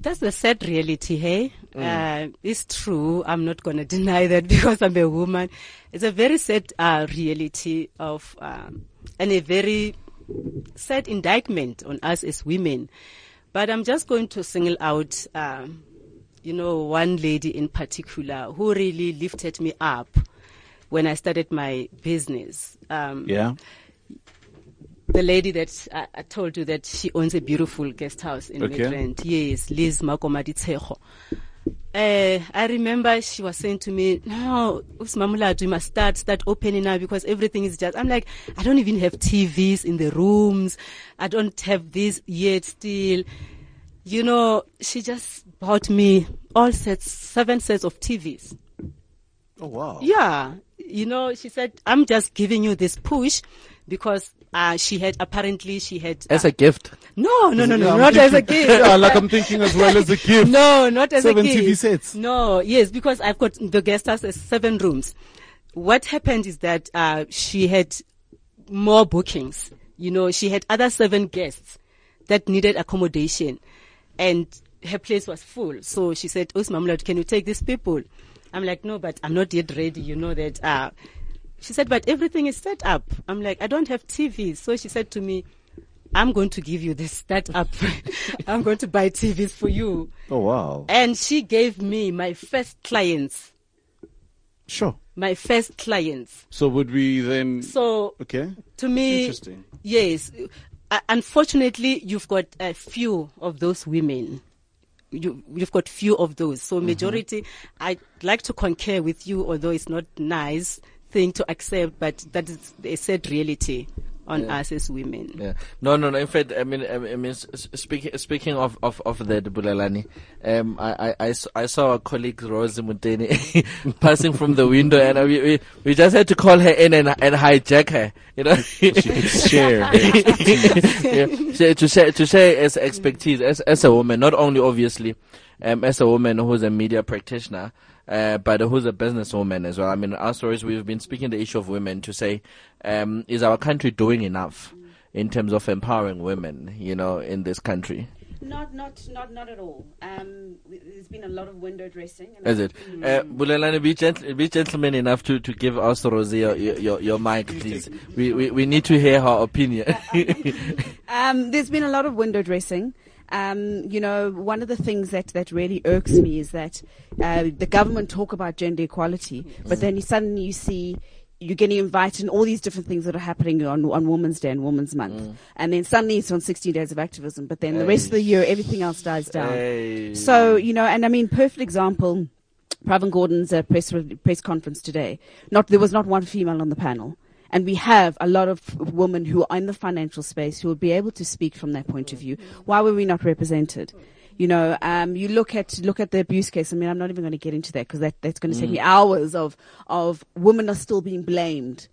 That's the sad reality, hey? Mm. Uh, it's true. I'm not going [laughs] to deny that because I'm a woman. It's a very sad uh, reality of, um, and a very sad indictment on us as women. But I'm just going to single out, um, you know, one lady in particular who really lifted me up when I started my business. Um, Yeah. the lady that I, I told you that she owns a beautiful guest house in Okay. Midrand. Yes, Liz Makomadi Tseho. Uh, I remember she was saying to me, no, Usmamulatu, you must start, start opening now because everything is just, I'm like, I don't even have TVs in the rooms. I don't have this yet still. You know, she just bought me all sets, seven sets of TVs. Oh wow. Yeah. You know, she said, I'm just giving you this push because uh, she had apparently she had As uh, a gift. no no no no I'm not as a gift Yeah, like I'm thinking as well as a gift. [laughs] no not as Seven a gift Seven TV sets. no yes because I've got the guest house has seven rooms what happened is that uh, she had more bookings you know she had other seven guests that needed accommodation and her place was full so she said Usmamulad can you take these people I'm like no but I'm not yet ready you know that uh, she said, but everything is set up. I'm like, I don't have TVs. So she said to me, I'm going to give you this set up. [laughs] I'm going to buy TVs for you. Oh wow. And she gave me my first clients, Sure. my first clients. So would we then? So okay. to me, Interesting. yes, uh, unfortunately, you've got a few of those women. You, you've got few of those. Mm-hmm. So majority, I'd like to concur with you, although it's not nice thing to accept, but that is a sad reality on us as women. Yeah. No, no, no. In fact, I mean, I mean, I mean s- s- speaking speaking of of of that Bulelani, um, I, I, I, s- I saw a colleague Rose Motene [laughs] passing from the window, and we, we we just had to call her in and and hijack her. You know, She share. [laughs] yeah. Share- to share to share as expertise as as a woman, not only obviously, um, as a woman who's a media practitioner, uh, but who's a businesswoman as well. I mean, our stories we've been speaking the issue of women to say, um, is our country doing enough in terms of empowering women? You know, in this country, Not, not, not, not at all. Um, there's been a lot of window dressing. And is it? Uh, Bulelani, be gentle, be gentleman enough to to give us Rosie your your, your mic, please. We, we we need to hear her opinion. [laughs] Um, there's been a lot of window dressing. Um, you know, one of the things that, that really irks me is that uh, the government talk about gender equality, but then you suddenly you see you're getting invited in all these different things that are happening on, on Women's Day and Women's Month. And then suddenly it's on 60 Days of Activism, but then the rest of the year everything else dies down. So, you know, and I mean, perfect example, Pravin Gordhan's uh, press, press conference today. Not, there was not one female on the panel. And we have a lot of women who are in the financial space who will be able to speak from that point of view. Why were we not represented? You know, um, you look at look at the abuse case. I mean, I'm not even going to get into that because that, that's going to take me hours of of women are still being blamed.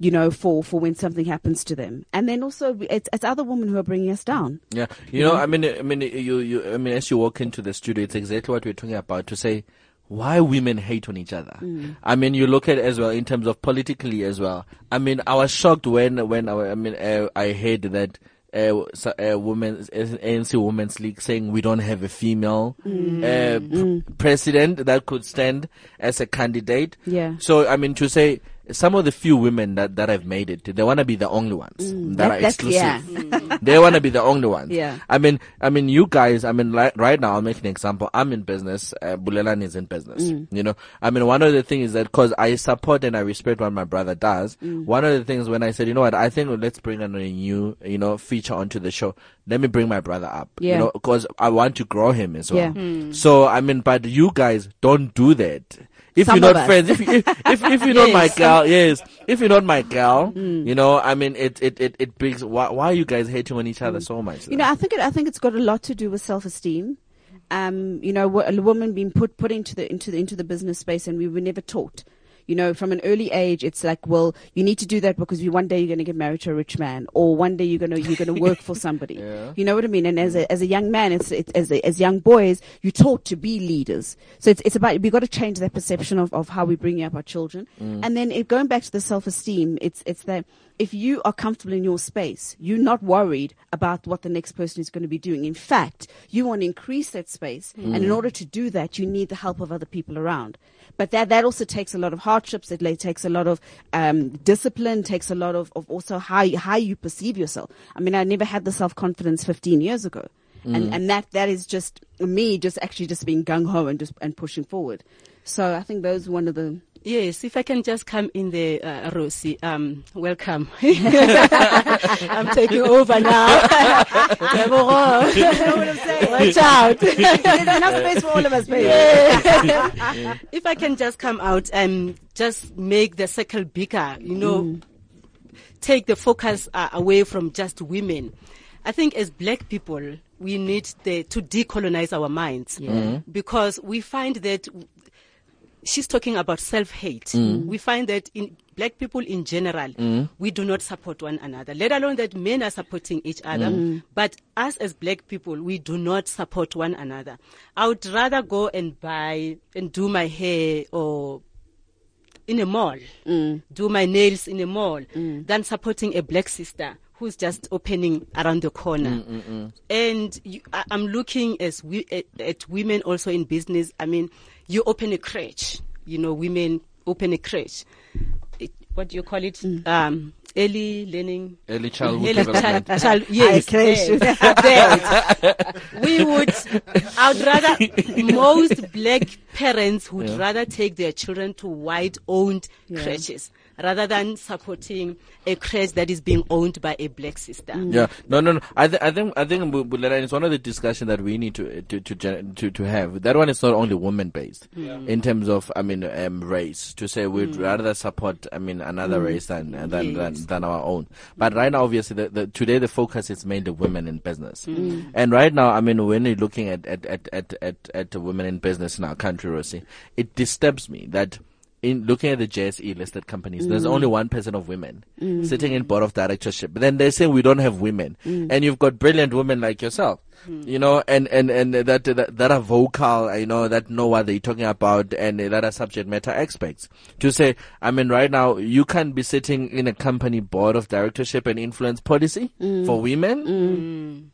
You know, for for when something happens to them, and then also it's, it's other women who are bringing us down. Yeah, you know, I mean, I mean, you, you, I mean, as you walk into the studio, it's exactly what we're talking about. To say why women hate on each other. I mean, you look at as well in terms of politically as well. I mean, I was shocked when when I, I mean uh, I heard that. Uh, so, uh, women's ANC Women's League saying we don't have a female uh, p- president that could stand as a candidate. Yeah. So I mean to say some of the few women that, that have made it, they want to be the only ones that, Mm, that- are exclusive. yeah. they want to be the only ones. Yeah. I mean, I mean, you guys. I mean, like, right now, I'll make an example. I'm in business. Uh, Bulelan is in business. Mm. You know, I mean, one of the things is that because I support and I respect what my brother does. Mm. One of the things when I said, you know what, I think let's bring on a new, you know, feature onto the show. Let me bring my brother up. Yeah. You know, because I want to grow him as well. Yeah. So I mean, but you guys don't do that. If Some you're not us. friends, if, if, if, if you're [laughs] not my Yes. girl, yes. If you're not my girl, Mm. you know, I mean, it, it, it, it brings, why, why are you guys hating on each other so much? Mm. You know, I think it, I think it's got a lot to do with self-esteem. Um, you know, a woman being put put into the into the into the business space, and we were never taught. You know, from an early age, it's like, well, you need to do that because you, one day you're going to get married to a rich man, or one day you're going to you're going [laughs] to work for somebody. Yeah. You know what I mean? And as a mm. as a young man, it's, it's as a, as young boys, you're taught to be leaders. So it's it's about we got to change that perception of, of how we bring up our children, mm. and then it, going back to the self esteem, it's it's that if you are comfortable in your space, you're not worried about what the next person is going to be doing. In fact, you want to increase that space, mm. and in order to do that, you need the help of other people around. But that that also takes a lot of hardships. It takes a lot of um, discipline. Takes a lot of, of also how you, how you perceive yourself. I mean, I never had the self confidence 15 years ago, and and that that is just me, just actually just being gung ho and just and pushing forward. So I think those are one of the Yes, if I can just come in there, uh, Rosie. Um, welcome. [laughs] I'm taking over now. [laughs] Tebogo. You know what I'm saying? Watch out. There's enough space for all of us, baby. if I can just come out and just make the circle bigger, you know, take the focus uh, away from just women. I think as black people, we need the, to decolonize our minds because we find that she's talking about self-hate. Mm. We find that in black people in general, mm. we do not support one another, let alone that men are supporting each other. Mm. But us as black people, we do not support one another. I would rather go and buy and do my hair or in a mall, do my nails in a mall, than supporting a black sister who's just opening around the corner. And you, I, I'm looking as we, at, at women also in business. I mean, you open a crèche, you know, women open a crèche. It, what do you call it? Um, early learning. Early childhood Early development. child, [laughs] child, yes, crèche. yes. We would, I would rather, [laughs] most black parents would rather take their children to white-owned creches rather than supporting a creche that is being owned by a black sister. Mm. Yeah, no, no, no. I, th- I think, I think, Bulera, it's one of the discussion that we need to eh, to to to, to have. That one is not only women based mm. in terms of, I mean, um, race. To say we'd mm. rather support, I mean, another race than than, than Yes. than our own. But right now, obviously, the, the, today the focus is mainly women in business. And right now, I mean, when you're looking at at at at at, at women in business in our country, Rosie, it disturbs me that in looking at the JSE listed companies, there's mm. only one person percent of women mm. sitting in board of directorship. But then they say we don't have women, mm. and you've got brilliant women like yourself, you know, and and and that, that that are vocal, you know, that know what they're talking about, and that are subject matter experts. To say, I mean, right now you can't be sitting in a company board of directorship and influence policy for women.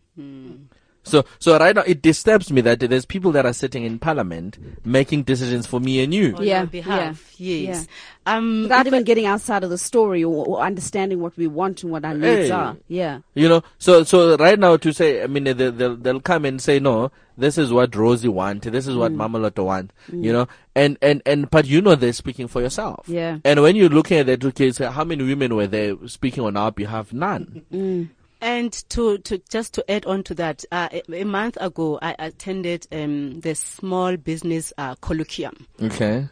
So, so right now it disturbs me that there's people that are sitting in parliament making decisions for me and you. On Yeah, our behalf, yeah, yes. Um, Without even I- getting outside of the story or, or understanding what we want and what our Hey. needs are. Yeah. You know, so so right now to say, I mean, they, they'll they'll come and say, no, this is what Rosie want, this is what Mm. Mama Lotto want, you know, and and and but you know they're speaking for yourself. Yeah. And when you're looking at that, okay, so how many women were there speaking on our behalf? None. And to, to just to add on to that, uh, a, a month ago I attended um, the small business uh, colloquium, Okay.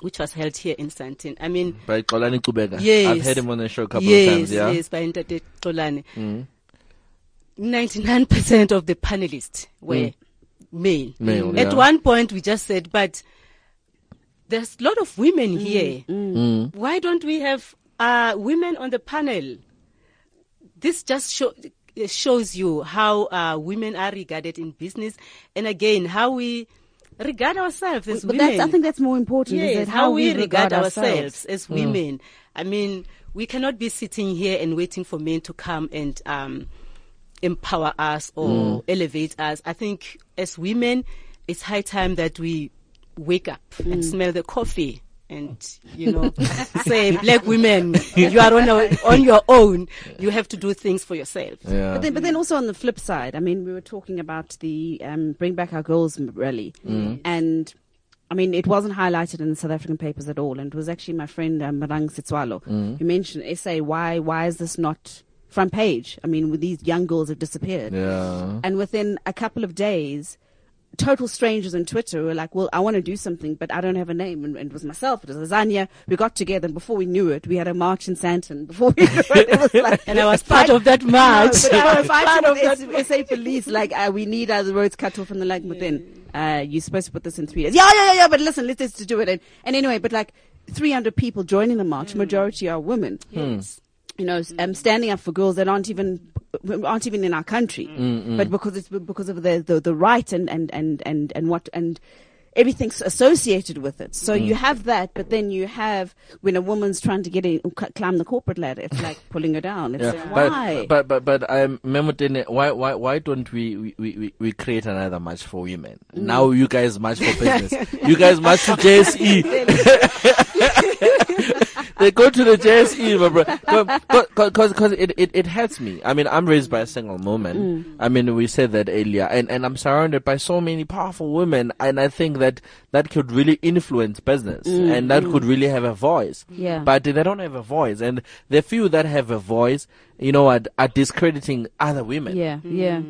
which was held here in Sandton. I mean, By Xolani Qubeka. Yes. I've heard him on the show a couple yes, of times. Yeah. yes, by Ntate Xolani. Ninety-nine percent of the panelists were male. Male, At yeah. one point, we just said, but there's a lot of women here. Why don't we have uh, women on the panel? This just show, shows you how uh, women are regarded in business, and again how we regard ourselves as But women. I think that's more important. Yes, that how, we regard, ourselves. ourselves as women. I mean, we cannot be sitting here and waiting for men to come and um, empower us or elevate us. I think as women, it's high time that we wake up and smell the coffee and you know [laughs] say black women you are on, a, on your own you have to do things for yourself Yeah. But then, but then also on the flip side, I mean, we were talking about the um, Bring Back Our Girls m- rally, and I mean, it wasn't highlighted in the South African papers at all. And it was actually my friend um, Marang Sitswalo who mentioned essay why why is this not front page? I mean, with these young girls have disappeared, Yeah. and within a couple of days. Total strangers on Twitter were like, "Well, I want to do something, but I don't have a name." And, and it was myself, it was Lasagna. We got together, and before we knew it, we had a march in Sandton. Before we [laughs] knew it, it was like, [laughs] and I was part of that march [laughs] no, but I was part of S- SA police, like, uh, we need uh, the roads cut off and the like, but then, uh, you're supposed to put this in three days. Yeah, yeah, yeah, yeah, but listen, let's just do it. And, and anyway, but like, 300 people joining the march, majority are women. Yes. You know, um, standing up for girls that aren't even, aren't even in our country. But because it's because of the, the, the right and, and, and, and, and what, and, Everything's associated with it. So you have that, but then you have when a woman's trying to get in, climb the corporate ladder, it's like [laughs] pulling her down. It's like, why? But but but um, Memotene, why why why don't we we, we, we create another match for women? Mm. Now you guys match for business. [laughs] you guys match to JSE. [laughs] [laughs] they go to the JSE, my bro. Because because it, it it hurts me. I mean, I'm raised by a single woman. Mm. I mean, we said that earlier, and and I'm surrounded by so many powerful women, and I think that that could really influence business, and that could really have a voice Mm. Yeah. but they don't have a voice and the few that have a voice you know are, are discrediting other women yeah, yeah.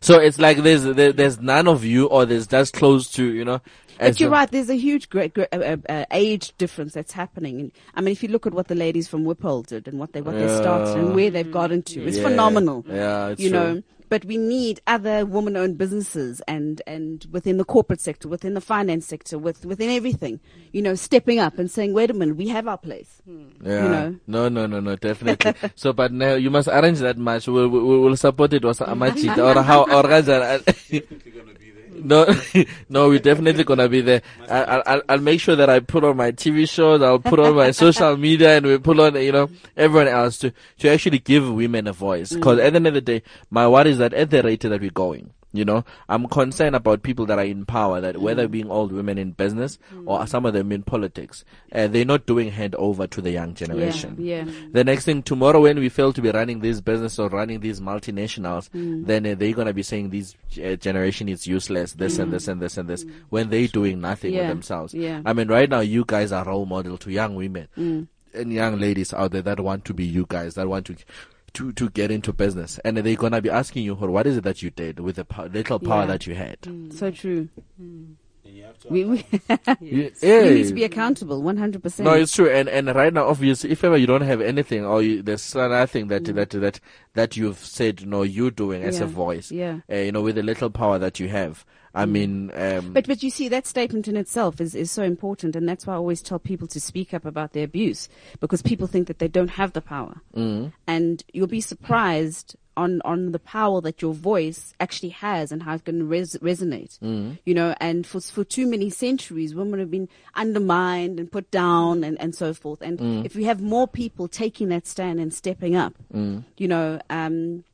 so it's like there's there, there's none of you or there's just close to you know as But you're a- right. There's a huge great, great, uh, uh, uh, age difference that's happening. And I mean, if you look at what the ladies from Wiphold did and what they what they started and where they've gotten to, it's Yeah. phenomenal. yeah it's you true. know. But we need other woman-owned businesses and and within the corporate sector, within the finance sector, with within everything, you know, stepping up and saying, "Wait a minute, we have our place." yeah know. no no no no definitely [laughs] so but now you must arrange that match we'll, we'll, we'll support it or [laughs] amachit or how or kanjani. [laughs] No, [laughs] no, we're definitely gonna be there. I, I, I'll, I'll make sure that I put on my TV shows. I'll put on my social media, and we put on, you know, everyone else to to actually give women a voice. Because mm. at the end of the day, my worry is that at the rate that we're going, you know, I'm concerned about people that are in power. That whether being old women in business or some of them in politics, uh, they're not doing hand over to the young generation. Yeah, The next thing tomorrow, when we fail to be running this business or running these multinationals, then uh, they're gonna be saying this uh, generation is useless, this and this and this and this, when they're doing nothing with Yeah, themselves. yeah. I mean, right now you guys are role model to young women and young ladies out there that want to be you guys, that want to. To, to get into business and they're gonna be asking you what is it that you did with the pow- little power Yeah. that you had mm. Mm. so true. We, we, [laughs] You- we need to be accountable, one hundred percent. No, it's true, and and right now, obviously, if ever you don't have anything, or you, there's nothing that mm. that that that you've said, no, you're doing as Yeah. a voice, Yeah. uh, you know, with the little power that you have. I mean, um, But but you see that statement in itself is, is so important and that's why I always tell people to speak up about their abuse because people think that they don't have the power. Mm. And you'll be surprised on on the power that your voice actually has and how it can res- resonate. You know, and for for too many centuries women have been undermined and put down and, and so forth. And if we have more people taking that stand and stepping up, you know, um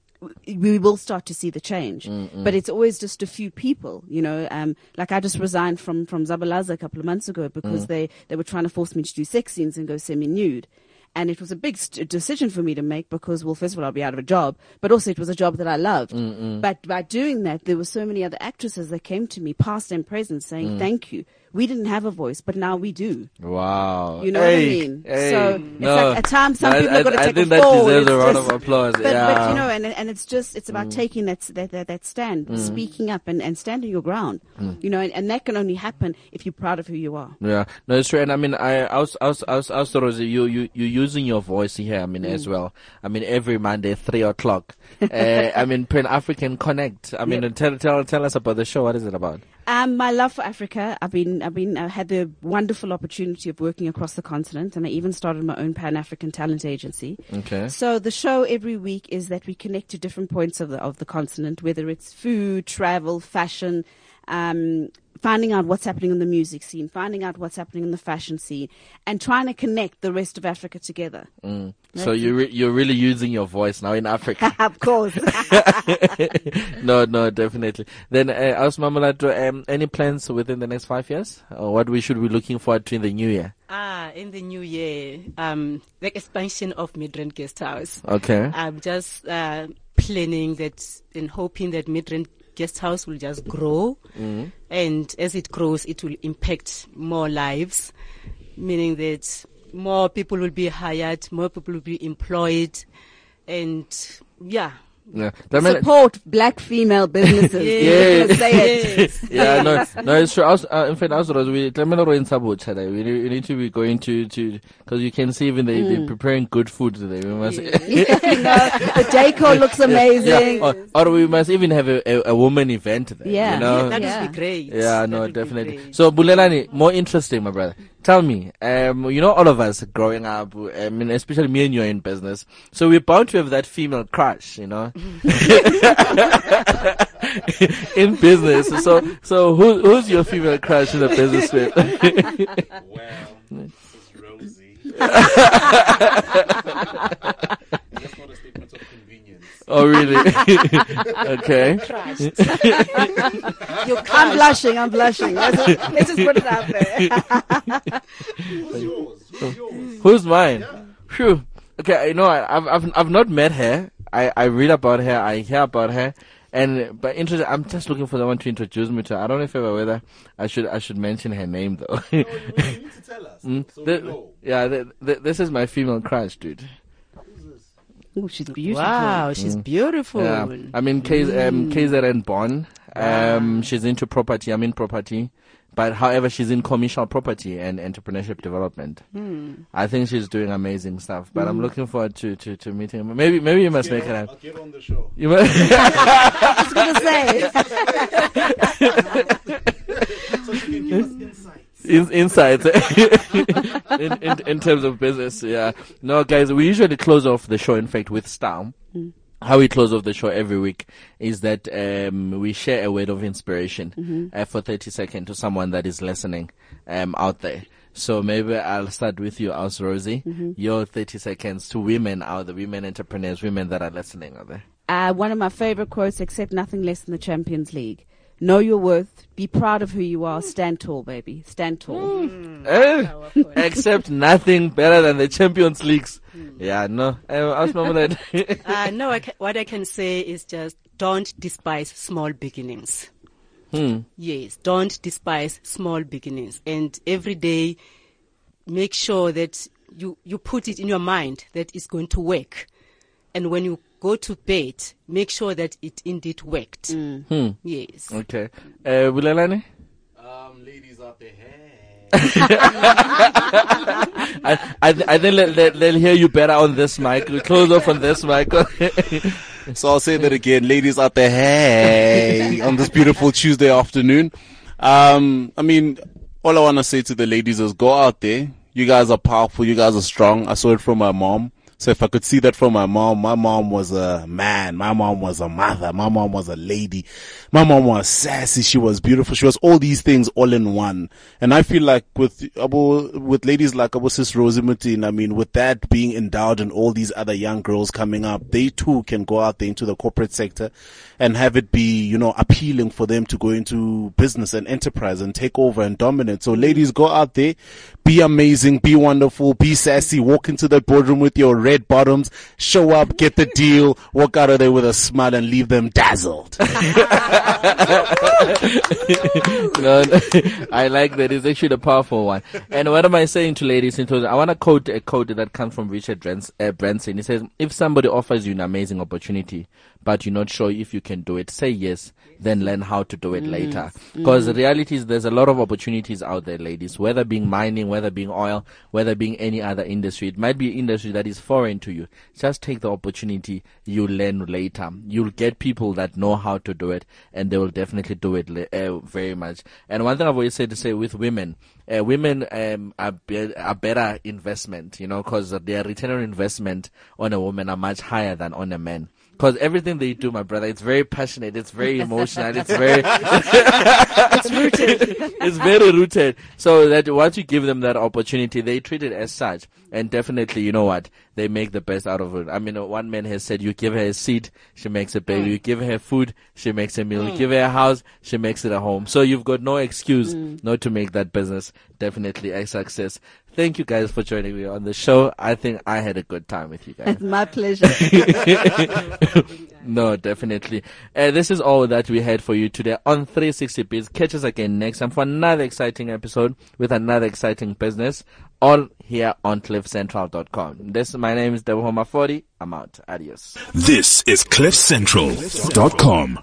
we will start to see the change. Mm, mm. But it's always just a few people, you know. Um, like I just resigned from from Zabalaza a couple of months ago because mm. they they were trying to force me to do sex scenes and go semi nude. And it was a big st- decision for me to make because, well, first of all, I'll be out of a job, but also it was a job that I loved. But by doing that, there were so many other actresses that came to me, past and present, saying, thank you. We didn't have a voice, but now we do. wow, You know Hey, what I mean? hey, so it's no. like at times some I- people I, are going to I take think a that fall. deserves It's a round just- of applause. but, yeah, but you know, and and it's just it's about taking that that that, that stand, Mm. speaking up, and, and standing your ground. You know, and, and that can only happen if you're proud of who you are. Yeah, no, it's true. And I mean, I, I was, I was, I was, I was Rosie, you, you, you're using your voice here. I mean, as Mm. well. I mean, every Monday, three o'clock. uh, [laughs] I mean, Pan African Connect. I mean, tell, tell, tell us about the show. What is it about? Um, my love for Africa. I've been, I've been, I had the wonderful opportunity of working across the continent, and I even started my own Pan African talent agency. Okay. So the show every week is that we connect to different points of the of the continent, whether it's food, travel, fashion. Um, finding out what's happening in the music scene, finding out what's happening in the fashion scene, and trying to connect the rest of Africa together. So you re- you're really using your voice now in Africa. [laughs] of course. [laughs] no, no, definitely. Then, uh, Aus Mamalato, um, any plans within the next five years? Or what we should be looking forward to in the new year? Ah, in the new year, um, the expansion of Midrand Guest House. Okay. I'm just uh, planning that and hoping that Midrand Guest House will just grow, and as it grows, it will impact more lives, meaning that more people will be hired, more people will be employed, and yeah. Yeah. Mean- Support black female businesses. Yeah. Let's say it. Yes. [laughs] yeah, no, no, it's true. I was, uh, in fact, I was, we, tlamehile re ntsha botjha there. we need, we need to be going to, to, cause you can see even they, they're preparing good food today. We must, You [laughs] know, [laughs] the decor looks amazing. yeah, or, or we must even have a, a, a woman event there. Yeah. You know? Yeah, that Yeah. would be great. Yeah, That no, definitely. So, Bulelani, more interesting, my brother. Tell me, um, you know, all of us growing up, I mean, especially me and you are in business, so we're bound to have that female crush, you know, in business. So, so who, who's your female crush in the business with? Well, this is Rosie. That's [laughs] not a statement of convenience. oh, really? [laughs] okay. You I'm can't. blushing. I'm blushing. Let's just, let's just put it out there. Who's yours? Who's yours? Who's mine? Phew. Okay, you know, I- I've, I've, I've not met her. I, I read about her. I hear about her. And, but interesting, I'm just looking for someone to introduce me to. I don't know if ever whether I should, I should mention her name though. No, you, you need to tell us. [laughs] So we The- know. yeah, the, the, this is my female crush, dude. Ooh, she's beautiful. Wow, she's beautiful. Yeah, I mean, K, um, KZN born. Um, she's into property. I'm in property, but however, she's in commercial property and entrepreneurship development. Hmm. I think she's doing amazing stuff. But I'm hmm. looking forward to, to, to meeting her. Maybe maybe you must Get make her. on- up. I'll get on the show. [laughs] You must. [laughs] [laughs] I was gonna say. So she can give us insights. in, insights in, in in terms of business. Yeah, no, guys, we usually close off the show. In fact, with style. How we close off the show every week is that um, we share a word of inspiration uh, for 30 seconds to someone that is listening um, out there. So maybe I'll start with you, Aus Rosie. Your 30 seconds to women out there, women entrepreneurs, women that are listening out there. Uh, one of my favorite quotes, accept nothing less than the Champions League. Know your worth. Be proud of who you are. Stand tall, baby. Stand tall. Eh, Accept nothing better than the Champions Leagues. Yeah, no. Uh, Aus Mamelad. Uh, no, I ca- what I can say is just don't despise small beginnings. Hmm. Yes, don't despise small beginnings. And every day, make sure that you, you put it in your mind that it's going to work. And when you go to bed, make sure that it indeed worked. Hmm. Yes. Okay. Uh, Bulelani? Um, ladies out there, hey. [laughs] I, I, th- I think let, let, they'll hear you better on this mic. We close off on this mic. [laughs] So I'll say that again, ladies out there, hey, on this beautiful Tuesday afternoon. Um, I mean, all I want to say to the ladies is go out there. You guys are powerful. You guys are strong. I saw it from my mom. So if I could see that from my mom, my mom was a man. My mom was a mother. My mom was a lady. My mom was sassy. She was beautiful. She was all these things all in one. And I feel like with, with ladies like Abu Sis Rosie Motene, I mean, with that being endowed and all these other young girls coming up, they too can go out there into the corporate sector and have it be, you know, appealing for them to go into business and enterprise and take over and dominate. So ladies, go out there, be amazing, be wonderful, be sassy, walk into the boardroom with your red bottoms, show up, get the deal, walk out of there with a smile and leave them dazzled. [laughs] [laughs] no, no, I like that. It's actually a powerful one. And what am I saying to ladies? closing? I want to quote a quote that comes from Richard Brans- Branson. He says, if somebody offers you an amazing opportunity, but you're not sure if you can do it, say yes, then learn how to do it later. Because the reality is there's a lot of opportunities out there, ladies, whether being mining, whether being oil, whether being any other industry. It might be an industry that is foreign to you. Just take the opportunity. You learn later. You'll get people that know how to do it and they will definitely do it uh, very much. And one thing I've always said to say with women, uh, women um, are, be- are better investment, you know, because their return on investment on a woman are much higher than on a man. Because everything they do, my brother, it's very passionate, it's very [laughs] emotional, it's very, [laughs] it's rooted. it's very rooted. So that once you give them that opportunity, they treat it as such. And definitely, you know what? They make the best out of it. I mean, uh, one man has said, you give her a seat, she makes a baby. Mm. You give her food, she makes a meal. You mm. give her a house, she makes it a home. So you've got no excuse mm. not to make that business definitely a success. Thank you guys for joining me on the show. I think I had a good time with you guys. It's my pleasure. [laughs] no, definitely. Uh, this is all that we had for you today on 360 Bits. Catch us again next time for another exciting episode with another exciting business, all here on cliffcentral.com. This, my name is Debo Mafodi. I'm out. Adios. This is CliffCentral.com.